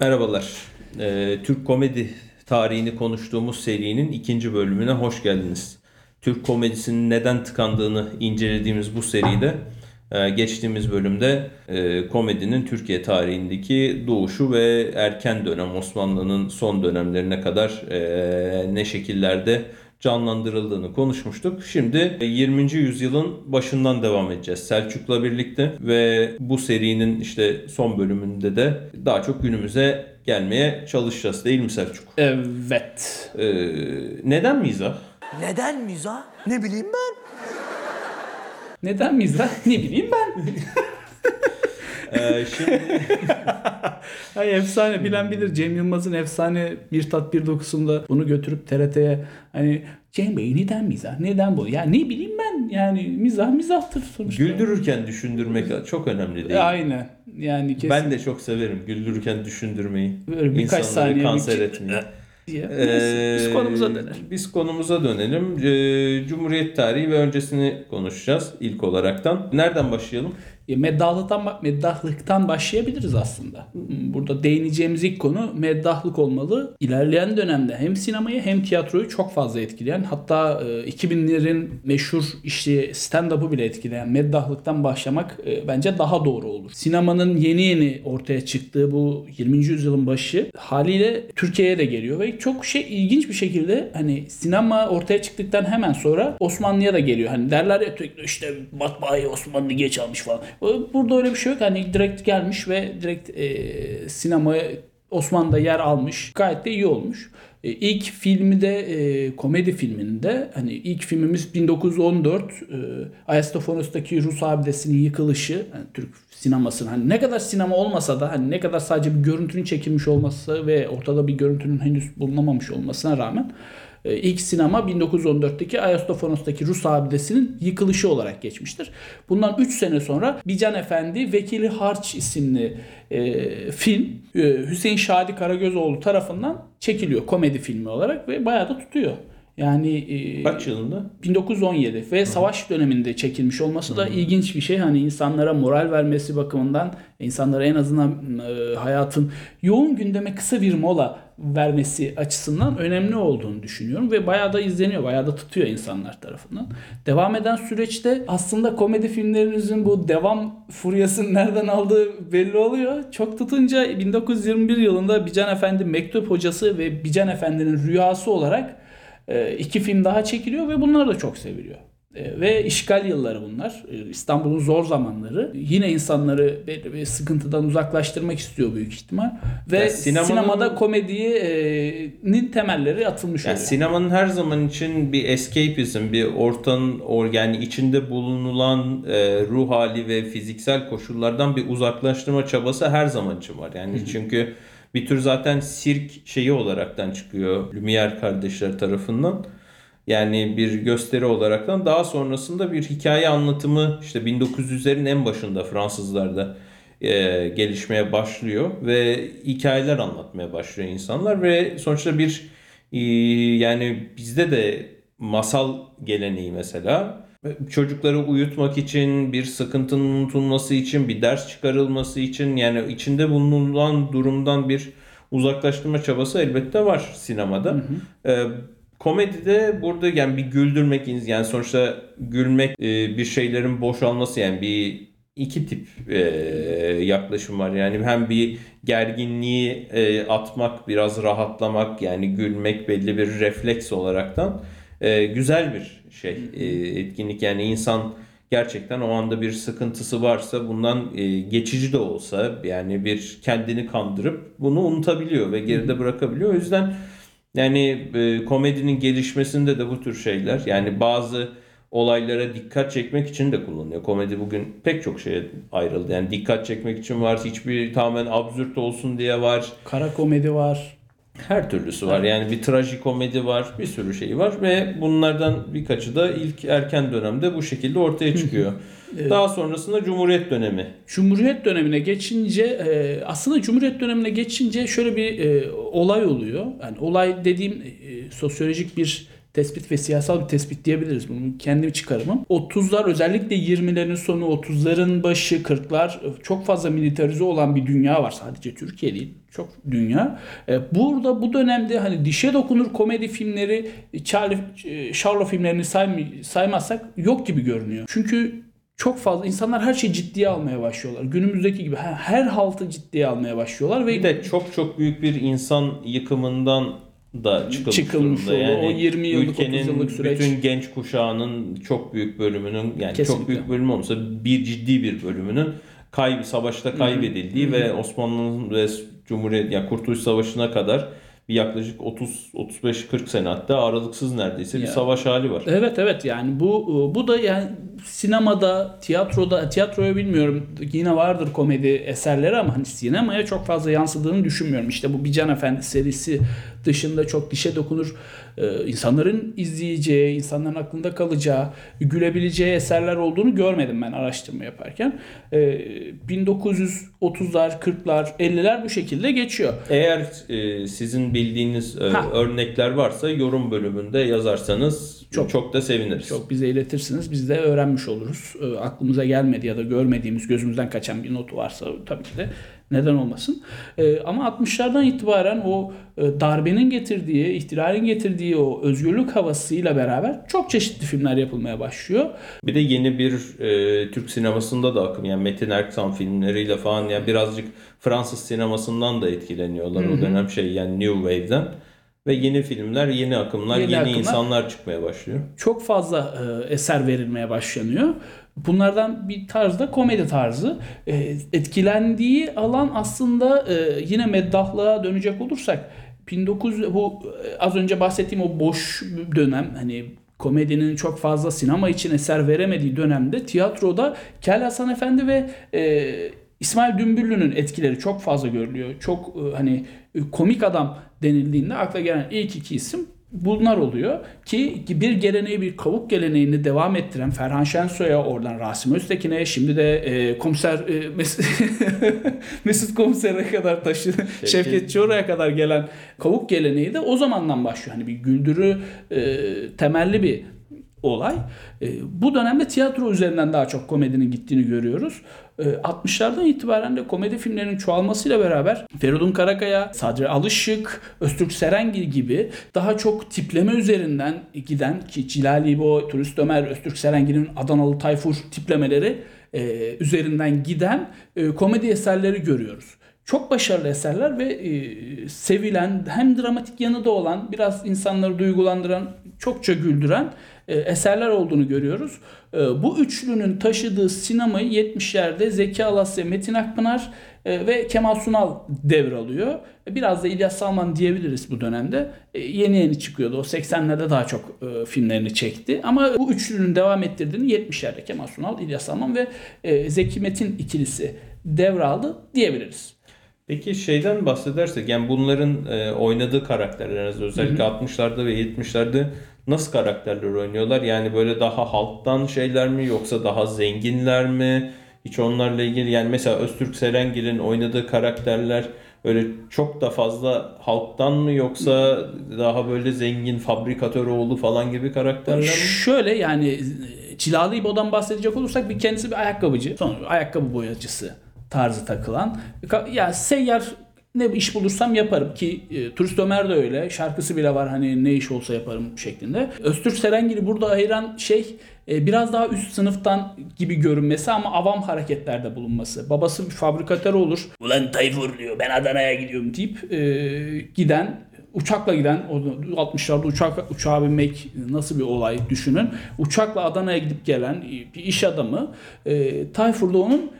Merhabalar. Ee, Türk komedi tarihini konuştuğumuz serinin ikinci bölümüne hoş geldiniz. Türk komedisinin neden tıkandığını incelediğimiz bu seride e, geçtiğimiz bölümde e, komedinin Türkiye tarihindeki doğuşu ve erken dönem Osmanlı'nın son dönemlerine kadar e, ne şekillerde canlandırıldığını konuşmuştuk. Şimdi 20. yüzyılın başından devam edeceğiz Selçuk'la birlikte ve bu serinin işte son bölümünde de daha çok günümüze gelmeye çalışacağız değil mi Selçuk? Evet. Ee, neden mizah? Neden mizah? Ne bileyim ben. Neden mizah? Ne bileyim ben. Ee, şimdi Ay efsane bilen bilir. Cem Yılmaz'ın efsane bir tat bir dokusunda bunu götürüp TRT'ye hani Cem Bey neden mizah? Neden bu? Ya ne bileyim ben. Yani mizah mizahtır sonuçta. güldürürken düşündürmek çok önemli değil. Aynen. Yani kesin. Ben de çok severim güldürürken düşündürmeyi. Böyle birkaç İnsanları saniye kanser bir- etmeyi. diye. Ee, biz konumuza dönelim. Biz konumuza dönelim. Ee, Cumhuriyet tarihi ve öncesini konuşacağız ilk olaraktan. Nereden başlayalım? E, Meddahlıktan, meddahlıktan başlayabiliriz aslında. Hmm, Burada değineceğimiz ilk konu meddahlık olmalı. İlerleyen dönemde hem sinemayı hem tiyatroyu çok fazla etkileyen hatta e, 2000'lerin meşhur işte stand-up'ı bile etkileyen meddahlıktan başlamak e, bence daha doğru olur. Sinemanın yeni yeni ortaya çıktığı bu 20. yüzyılın başı haliyle Türkiye'ye de geliyor ve çok şey ilginç bir şekilde hani sinema ortaya çıktıktan hemen sonra Osmanlı'ya da geliyor. Hani derler ya işte matbaayı Osmanlı geç almış falan. Burada öyle bir şey yok. Hani direkt gelmiş ve direkt e, sinemaya Osmanlı'da yer almış. Gayet de iyi olmuş. E, ilk filmi de e, komedi filminde hani ilk filmimiz 1914 e, Ayastofonos'taki Rus abidesinin yıkılışı yani Türk sinemasının hani ne kadar sinema olmasa da hani ne kadar sadece bir görüntünün çekilmiş olması ve ortada bir görüntünün henüz bulunamamış olmasına rağmen ilk sinema 1914'teki Ayastofonos'taki Rus abidesinin yıkılışı olarak geçmiştir. Bundan 3 sene sonra Bican Efendi Vekili Harç isimli e, film e, Hüseyin Şadi Karagözoğlu tarafından çekiliyor komedi filmi olarak ve bayağı da tutuyor. Yani e, Kaç yılında? 1917 ve savaş döneminde çekilmiş olması da ilginç bir şey. Hani insanlara moral vermesi bakımından insanlara en azından e, hayatın yoğun gündeme kısa bir mola vermesi açısından önemli olduğunu düşünüyorum ve bayağı da izleniyor, bayağı da tutuyor insanlar tarafından. Devam eden süreçte aslında komedi filmlerinizin bu devam furyasını nereden aldığı belli oluyor. Çok tutunca 1921 yılında Bican Efendi Mektup Hocası ve Bican Efendi'nin Rüyası olarak e, iki film daha çekiliyor ve bunlar da çok seviliyor. E, Ve işgal yılları bunlar. E, İstanbul'un zor zamanları. Yine insanları belli bir sıkıntıdan uzaklaştırmak istiyor büyük ihtimal. Ve Ya sinemanın- sinemada komedinin temelleri atılmış Yani oluyor. sinemanın her zaman için bir escapism, bir ortanın or yani içinde bulunulan e, ruh hali ve fiziksel koşullardan bir uzaklaştırma çabası her zaman için var. Yani çünkü bir tür zaten sirk şeyi olaraktan çıkıyor Lumière kardeşler tarafından. Yani bir gösteri olaraktan daha sonrasında bir hikaye anlatımı işte 1900'lerin en başında Fransızlarda e, gelişmeye başlıyor ve hikayeler anlatmaya başlıyor insanlar ve sonuçta bir e, yani bizde de masal geleneği mesela çocukları uyutmak için bir sıkıntının unutulması için bir ders çıkarılması için yani içinde bulunulan durumdan bir uzaklaştırma çabası elbette var sinemada. E, komedide burada yani bir güldürmek yani sonuçta gülmek e, bir şeylerin boşalması yani bir iki tip e, yaklaşım var. Yani hem bir gerginliği e, atmak, biraz rahatlamak yani gülmek belli bir refleks olaraktan e, güzel bir şey e, etkinlik. Yani insan gerçekten o anda bir sıkıntısı varsa bundan e, geçici de olsa yani bir kendini kandırıp bunu unutabiliyor ve geride bırakabiliyor. O yüzden yani e, komedinin gelişmesinde de bu tür şeyler yani bazı olaylara dikkat çekmek için de kullanılıyor. Komedi bugün pek çok şeye ayrıldı. Yani dikkat çekmek için var. Hiçbir tamamen absürt olsun diye var. Kara komedi var. Her türlüsü var. Yani bir trajikomedi var. Bir sürü şey var ve bunlardan birkaçı da ilk erken dönemde bu şekilde ortaya çıkıyor. Daha sonrasında Cumhuriyet dönemi. Cumhuriyet dönemine geçince e, aslında Cumhuriyet dönemine geçince şöyle bir e, olay oluyor. Yani olay dediğim e, sosyolojik bir tespit ve siyasal bir tespit diyebiliriz. Bunu kendi çıkarımım. 30'lar özellikle 20'lerin sonu 30'ların başı 40'lar çok fazla militarize olan bir dünya var. Sadece Türkiye değil. Çok dünya. E, Burada bu dönemde hani dişe dokunur komedi filmleri Charlie e, Charlo filmlerini saymay- saymazsak yok gibi görünüyor. Çünkü çok fazla insanlar her şeyi ciddiye almaya başlıyorlar. Günümüzdeki gibi her haltı ciddiye almaya başlıyorlar ve Bir de çok çok büyük bir insan yıkımından da çıkılmış, Çıkılmış durumda. oldu. O 20 yıllık, 30 ülkenin yıllık süreç. bütün genç kuşağının çok büyük bölümünün yani Kesinlikle. çok büyük bölümü olmasa bir ciddi bir bölümünün kayb savaşta kaybedildiği ve Osmanlı'nın ve Cumhuriyet yani Kurtuluş Savaşı'na kadar bir yaklaşık 30 35 40 sene hatta aralıksız neredeyse bir Ya. savaş hali var. Evet evet yani bu bu da yani sinemada, tiyatroda, tiyatroya bilmiyorum yine vardır komedi eserleri ama hani sinemaya çok fazla yansıdığını düşünmüyorum. İşte bu Bir Can Efendi serisi dışında çok dişe dokunur e, insanların izleyeceği, insanların aklında kalacağı, gülebileceği eserler olduğunu görmedim ben araştırma yaparken. E, 1930'lar, 40'lar, 50'ler bu şekilde geçiyor. Eğer e, sizin bildiğiniz e, örnekler varsa yorum bölümünde yazarsanız çok, Çok- da seviniriz. Çok bize iletirsiniz. Biz de öğrenmiş oluruz. E, aklımıza gelmedi ya da görmediğimiz, gözümüzden kaçan bir notu varsa tabii ki de neden olmasın. E, ama 60'lardan itibaren o e, darbenin getirdiği, ihtilalin getirdiği o özgürlük havasıyla beraber çok çeşitli filmler yapılmaya başlıyor. Bir de yeni bir e, Türk sinemasında da akım yani Metin Erksan filmleriyle falan yani birazcık Fransız sinemasından da etkileniyorlar o dönem şey yani New Wave'den ve yeni filmler, yeni akımlar, Yeni yeni, akımlar. insanlar çıkmaya başlıyor. çok fazla e, eser verilmeye başlanıyor. Bunlardan bir tarzda komedi tarzı. E, etkilendiği alan aslında e, yine meddahlığa dönecek olursak 1900 bu e, az önce bahsettiğim o boş dönem hani komedinin çok fazla sinema için eser veremediği dönemde tiyatroda Kel Hasan Efendi ve e, İsmail Dümbüllü'nün etkileri çok fazla görülüyor. Çok e, hani komik adam denildiğinde akla gelen ilk iki isim bunlar oluyor ki bir geleneği bir kavuk geleneğini devam ettiren Ferhan Şensoy'a oradan Rasim Öztekin'e şimdi de e, komiser e, Mes- Mesut Komiser'e kadar taşı Şevket Çorak'a kadar gelen kavuk geleneği de o zamandan başlıyor. Hani bir güldürü e, temelli bir olay. E, bu dönemde tiyatro üzerinden daha çok komedinin gittiğini görüyoruz. E, 60'lardan itibaren de komedi filmlerinin çoğalmasıyla beraber Feridun Karakaya, Sadri Alışık, Öztürk Serengil gibi daha çok tipleme üzerinden giden ki Cilali İbo, Turist Ömer, Öztürk Serengil'in Adanalı Tayfur tiplemeleri e, üzerinden giden e, komedi eserleri görüyoruz. Çok başarılı eserler ve e, sevilen hem dramatik yanı da olan biraz insanları duygulandıran çokça güldüren eserler olduğunu görüyoruz. E, bu üçlünün taşıdığı sinemayı 70'lerde Zeki Alasya, Metin Akpınar e, ve Kemal Sunal devralıyor. E, Biraz da İlyas Salman diyebiliriz bu dönemde. E, yeni yeni çıkıyordu. O 80'lerde daha çok e, filmlerini çekti. Ama bu üçlünün devam ettirdiğini 70'lerde Kemal Sunal, İlyas Salman ve e, Zeki Metin ikilisi devraldı diyebiliriz. Peki şeyden bahsedersek yani bunların e, oynadığı karakterler özellikle 60'larda ve 70'lerde nasıl karakterler oynuyorlar? Yani böyle daha halktan şeyler mi yoksa daha zenginler mi? Hiç onlarla ilgili yani mesela Öztürk Serengil'in oynadığı karakterler böyle çok da fazla halktan mı yoksa daha böyle zengin fabrikatör oğlu falan gibi karakterler mi? Şöyle yani e, Cilalı İbo'dan bahsedecek olursak bir kendisi bir ayakkabıcı. Sonra ayakkabı boyacısı tarzı takılan. Ya seyyar ne iş bulursam yaparım ki e, Turist Ömer de öyle. Şarkısı bile var hani ne iş olsa yaparım şeklinde. Öztürk Serengil'i burada ayıran şey e, biraz daha üst sınıftan gibi görünmesi ama avam hareketlerde bulunması. Babası bir fabrikatör olur. Ulan Tayfur diyor ben Adana'ya gidiyorum deyip e, giden uçakla giden o 60'larda uçak uçağa binmek nasıl bir olay düşünün. Uçakla Adana'ya gidip gelen bir iş adamı e, Tayfur da onun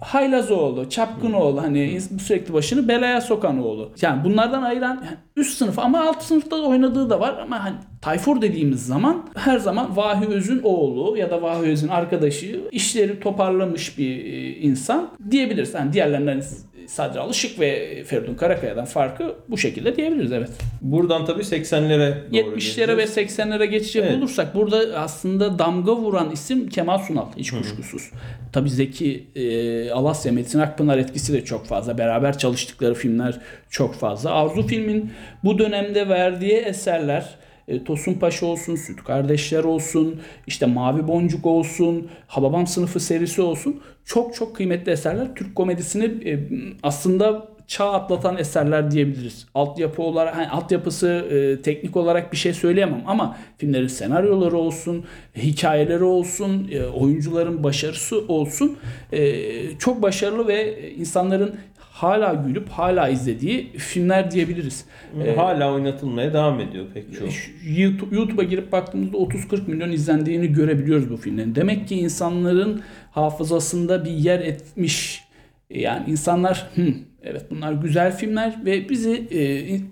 haylaz oğlu, çapkın oğlu hani sürekli başını belaya sokan oğlu. Yani bunlardan ayıran yani üst sınıf ama alt sınıfta da oynadığı da var ama hani Tayfur dediğimiz zaman her zaman Vahi Öz'ün oğlu ya da Vahi Öz'ün arkadaşı işleri toparlamış bir e, insan diyebiliriz. Yani diğerlerinden Sadri Alışık ve Feridun Karakaya'dan farkı bu şekilde diyebiliriz evet. Buradan tabii 80'lere doğru 70'lere ve geleceğiz. 80'lere geçecek Evet. olursak burada aslında damga vuran isim Kemal Sunal hiç kuşkusuz. Tabii Zeki e, Alasya, Metin Akpınar etkisi de çok fazla. Beraber çalıştıkları filmler çok fazla. Arzu filmin bu dönemde verdiği eserler e, Tosun Paşa olsun, Süt Kardeşler olsun, işte Mavi Boncuk olsun, Hababam Sınıfı serisi olsun. Çok çok kıymetli eserler. Türk komedisini e, aslında çağ atlatan eserler diyebiliriz. Altyapı olarak hani altyapısı e, teknik olarak bir şey söyleyemem ama filmlerin senaryoları olsun, hikayeleri olsun, oyuncuların başarısı olsun çok başarılı ve insanların hala gülüp hala izlediği filmler diyebiliriz. Hala oynatılmaya devam ediyor pek çok. YouTube- YouTube'a girip baktığımızda 30-40 milyon izlendiğini görebiliyoruz bu filmlerin. Demek ki insanların hafızasında bir yer etmiş. Yani insanlar "Hı, evet bunlar güzel filmler ve bizi e,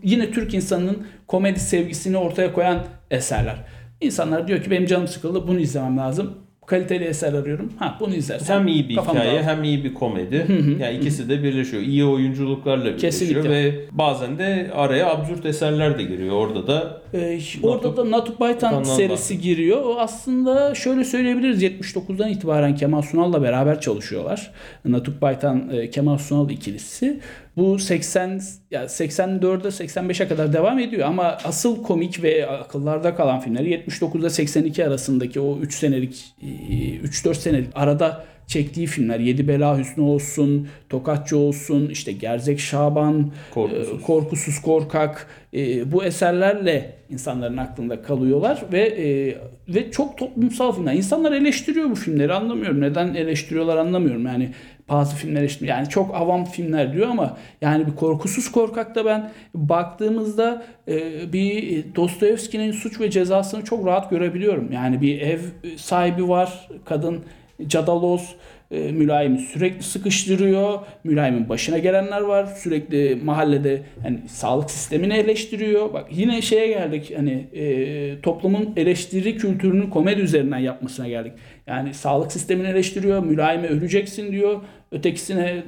yine Türk insanının komedi sevgisini ortaya koyan eserler. İnsanlar diyor ki benim canım sıkıldı bunu izlemem lazım. Kaliteli eser arıyorum. Ha bunu izlersem Hem iyi bir hikaye dağılır. hem iyi bir komedi. yani ikisi de birleşiyor. İyi oyunculuklarla birleşiyor Kesinlikle. ve bazen de araya absürt eserler de giriyor. Orada da Ee, orada da Natuk Baytan serisi giriyor. O aslında şöyle söyleyebiliriz 79'dan itibaren Kemal Sunal'la beraber çalışıyorlar. Natuk Baytan e, Kemal Sunal ikilisi. Bu 80 ya 84'e 85'e kadar devam ediyor ama asıl komik ve akıllarda kalan filmleri 79'da 82 arasındaki o 3 senelik 3-4 senelik arada çektiği filmler Yedi Bela Hüsnü olsun, Tokatçı olsun, işte Gerzek Şaban, Korkusuz. e, Korkusuz Korkak e, bu eserlerle insanların aklında kalıyorlar ve e, ve çok toplumsal filmler. İnsanlar eleştiriyor bu filmleri anlamıyorum. Neden eleştiriyorlar anlamıyorum. Yani bazı filmler eleştiriyor. Yani çok avam filmler diyor ama yani bir Korkusuz Korkak'ta ben baktığımızda e, bir Dostoyevski'nin suç ve cezasını çok rahat görebiliyorum. Yani bir ev sahibi var, kadın cadaloz, e, mülayimi sürekli sıkıştırıyor. Mülayimin başına gelenler var. Sürekli mahallede hani sağlık sistemini eleştiriyor. Bak yine şeye geldik hani e, toplumun eleştiri kültürünü komedi üzerinden yapmasına geldik. Yani sağlık sistemini eleştiriyor. Mülayime öleceksin diyor. Ötekisine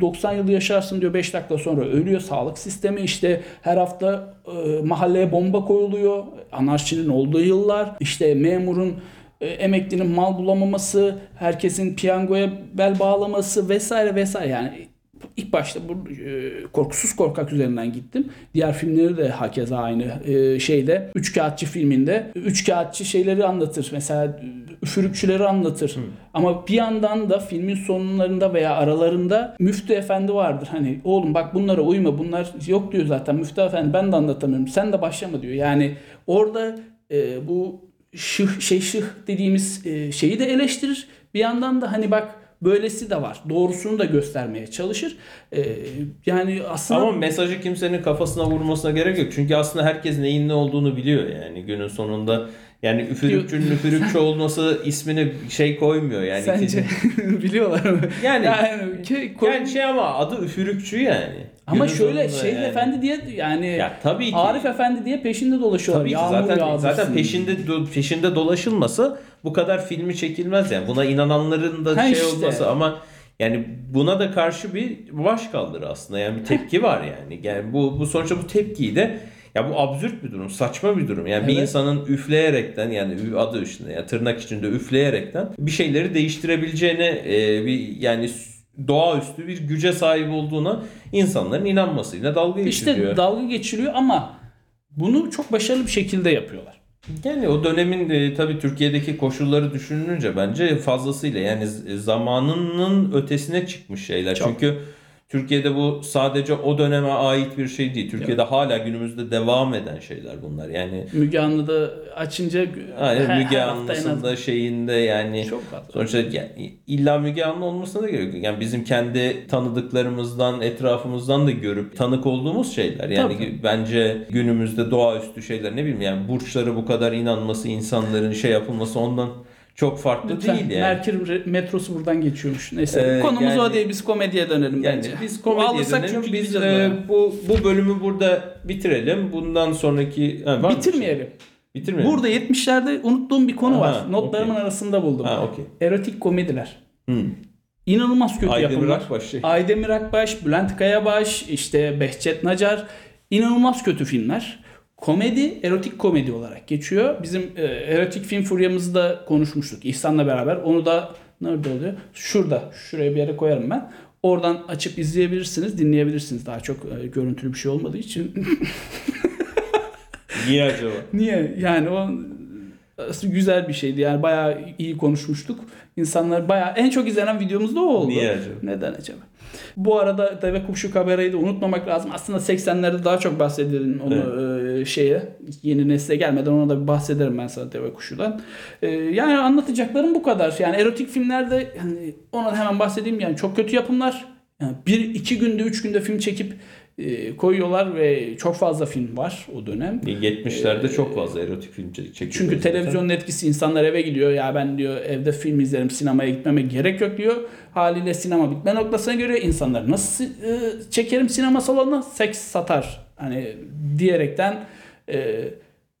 90 yıl yaşarsın diyor 5 dakika sonra ölüyor. Sağlık sistemi işte her hafta e, mahalleye bomba koyuluyor. Anarşinin olduğu yıllar. İşte memurun e, emeklinin mal bulamaması, herkesin piyangoya bel bağlaması vesaire vesaire yani ilk başta bu e, korkusuz korkak üzerinden gittim. Diğer filmleri de hakeza aynı e, şeyde. Üç Kağıtçı filminde üç kağıtçı şeyleri anlatır. Mesela üfürükçüleri anlatır. Ama bir yandan da filmin sonlarında veya aralarında Müftü Efendi vardır. Hani oğlum bak bunlara uyma bunlar yok diyor zaten Müftü Efendi ben de anlatamıyorum. Sen de başlama diyor. Yani orada e, bu şıh şey şıh dediğimiz e, şeyi de eleştirir. Bir yandan da hani bak böylesi de var. Doğrusunu da göstermeye çalışır. E, yani aslında ama mesajı kimsenin kafasına vurmasına gerek yok. Çünkü aslında herkes neyin ne olduğunu biliyor yani günün sonunda. Yani üfürükçünün üfürükçü olması ismini şey koymuyor yani. sence biliyorlar mı? Yani- yani, ki- Yani şey ama adı üfürükçü yani. Ama Günün şöyle sonunda Şeyh yani. Efendi diye yani Ya tabii ki. Arif Efendi diye peşinde dolaşıyorlar. Tabii ki Yağmur zaten yağdırsın. zaten peşinde do- peşinde dolaşılması bu kadar filmi çekilmez yani. Buna inananların da Ha şey işte. olması ama yani buna da karşı bir baş kaldırı aslında. Yani bir tepki var yani. Yani bu bu sonuçta bu tepkiyi de ya bu absürt bir durum, saçma bir durum. Yani bir Evet. insanın üfleyerekten yani ü- adı üstünde yani tırnak içinde üfleyerekten bir şeyleri değiştirebileceğine e, bir yani doğaüstü bir güce sahip olduğuna insanların inanmasıyla dalga geçiliyor. İşte dalga geçiliyor ama bunu çok başarılı bir şekilde yapıyorlar. Yani o dönemin e, tabii Türkiye'deki koşulları düşünülünce bence fazlasıyla yani zamanının ötesine çıkmış şeyler. Çok. Çünkü Türkiye'de bu sadece o döneme ait bir şey değil. Türkiye'de hala günümüzde devam eden şeyler bunlar. Yani Müge Anlı'da açınca her- Müge her Anlı'sında şeyinde yani Çok fazla. sonuçta yani illa Müge Anlı olmasına da gerek yok. Yani bizim kendi tanıdıklarımızdan, etrafımızdan da görüp tanık olduğumuz şeyler. Yani Tabii. bence günümüzde doğaüstü şeyler ne bileyim yani burçlara bu kadar inanması, insanların şey yapılması ondan çok farklı Lütfen. değil yani. Merkür metrosu buradan geçiyormuş. Neyse. Ee, Konumuz yani- o değil. Biz komediye dönelim Yani bence. biz komediye dönelim. çünkü Biz e, bu bu bölümü burada bitirelim. Bundan sonraki ha, bir şey? Bitirmeyelim. Bitirmeyelim. Burada 70'lerde unuttuğum bir konu Aha, var. Notlarımın okey. arasında buldum. Ha okey. Erotik komediler. Hmm. İnanılmaz kötü Aydemir yapımlar. Akbaş şey. Aydemir Akbaş, Bülent Kayabaş, işte Behçet Nacar. İnanılmaz kötü filmler. Komedi, erotik komedi olarak geçiyor. Bizim e, erotik film furyamızı da konuşmuştuk İhsan'la beraber. Onu da nerede oluyor? Şurada. Şuraya bir yere koyarım ben. Oradan açıp izleyebilirsiniz, dinleyebilirsiniz. Daha çok e, görüntülü bir şey olmadığı için. Niye acaba? Niye? Yani o aslında güzel bir şeydi. Yani bayağı iyi konuşmuştuk. İnsanlar bayağı en çok izlenen videomuz da o oldu. Niye acaba? Neden acaba? Bu arada Deve Kuşu kamerayı da unutmamak lazım. Aslında 80'lerde daha çok bahsedelim onu e, şeye. Yeni nesle gelmeden ona da bir bahsederim ben sana Deve Kuşu'dan. E, yani anlatacaklarım bu kadar. Yani erotik filmlerde yani ona hemen bahsedeyim. Yani çok kötü yapımlar. Yani bir iki günde üç günde film çekip e, koyuyorlar ve çok fazla film var o dönem. 70'lerde çok fazla erotik film çek- çekildi. Çünkü zaten. televizyonun etkisi insanlar eve gidiyor. Ya ben diyor evde film izlerim sinemaya gitmeme gerek yok diyor. Haliyle sinema bitme noktasına göre insanlar nasıl e, çekerim sinema salonuna seks satar. Hani diyerekten e,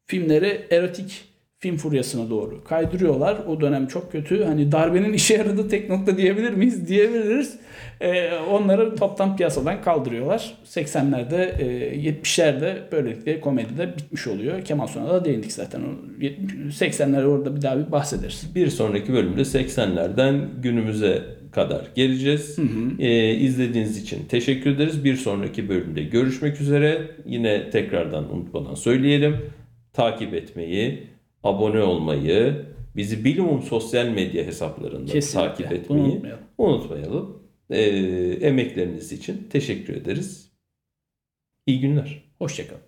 filmleri erotik film furyasına doğru kaydırıyorlar. O dönem çok kötü. Hani darbenin işe yaradığı tek nokta diyebilir miyiz? Diyebiliriz. E, onları toptan piyasadan kaldırıyorlar. 80'lerde, e, 70'lerde böylelikle komedi de bitmiş oluyor. Kemal Sunal'a da değindik zaten. O 70 80'lerde orada bir daha bir bahsederiz. Bir sonraki bölümde 80'lerden günümüze kadar geleceğiz. Ee, izlediğiniz için teşekkür ederiz. Bir sonraki bölümde görüşmek üzere. Yine tekrardan unutmadan söyleyelim. Takip etmeyi, abone olmayı, bizi bilimum sosyal medya hesaplarında Kesinlikle. takip Bunu etmeyi unutmayalım. unutmayalım. Ee, emekleriniz için teşekkür ederiz. İyi günler. Hoşçakalın.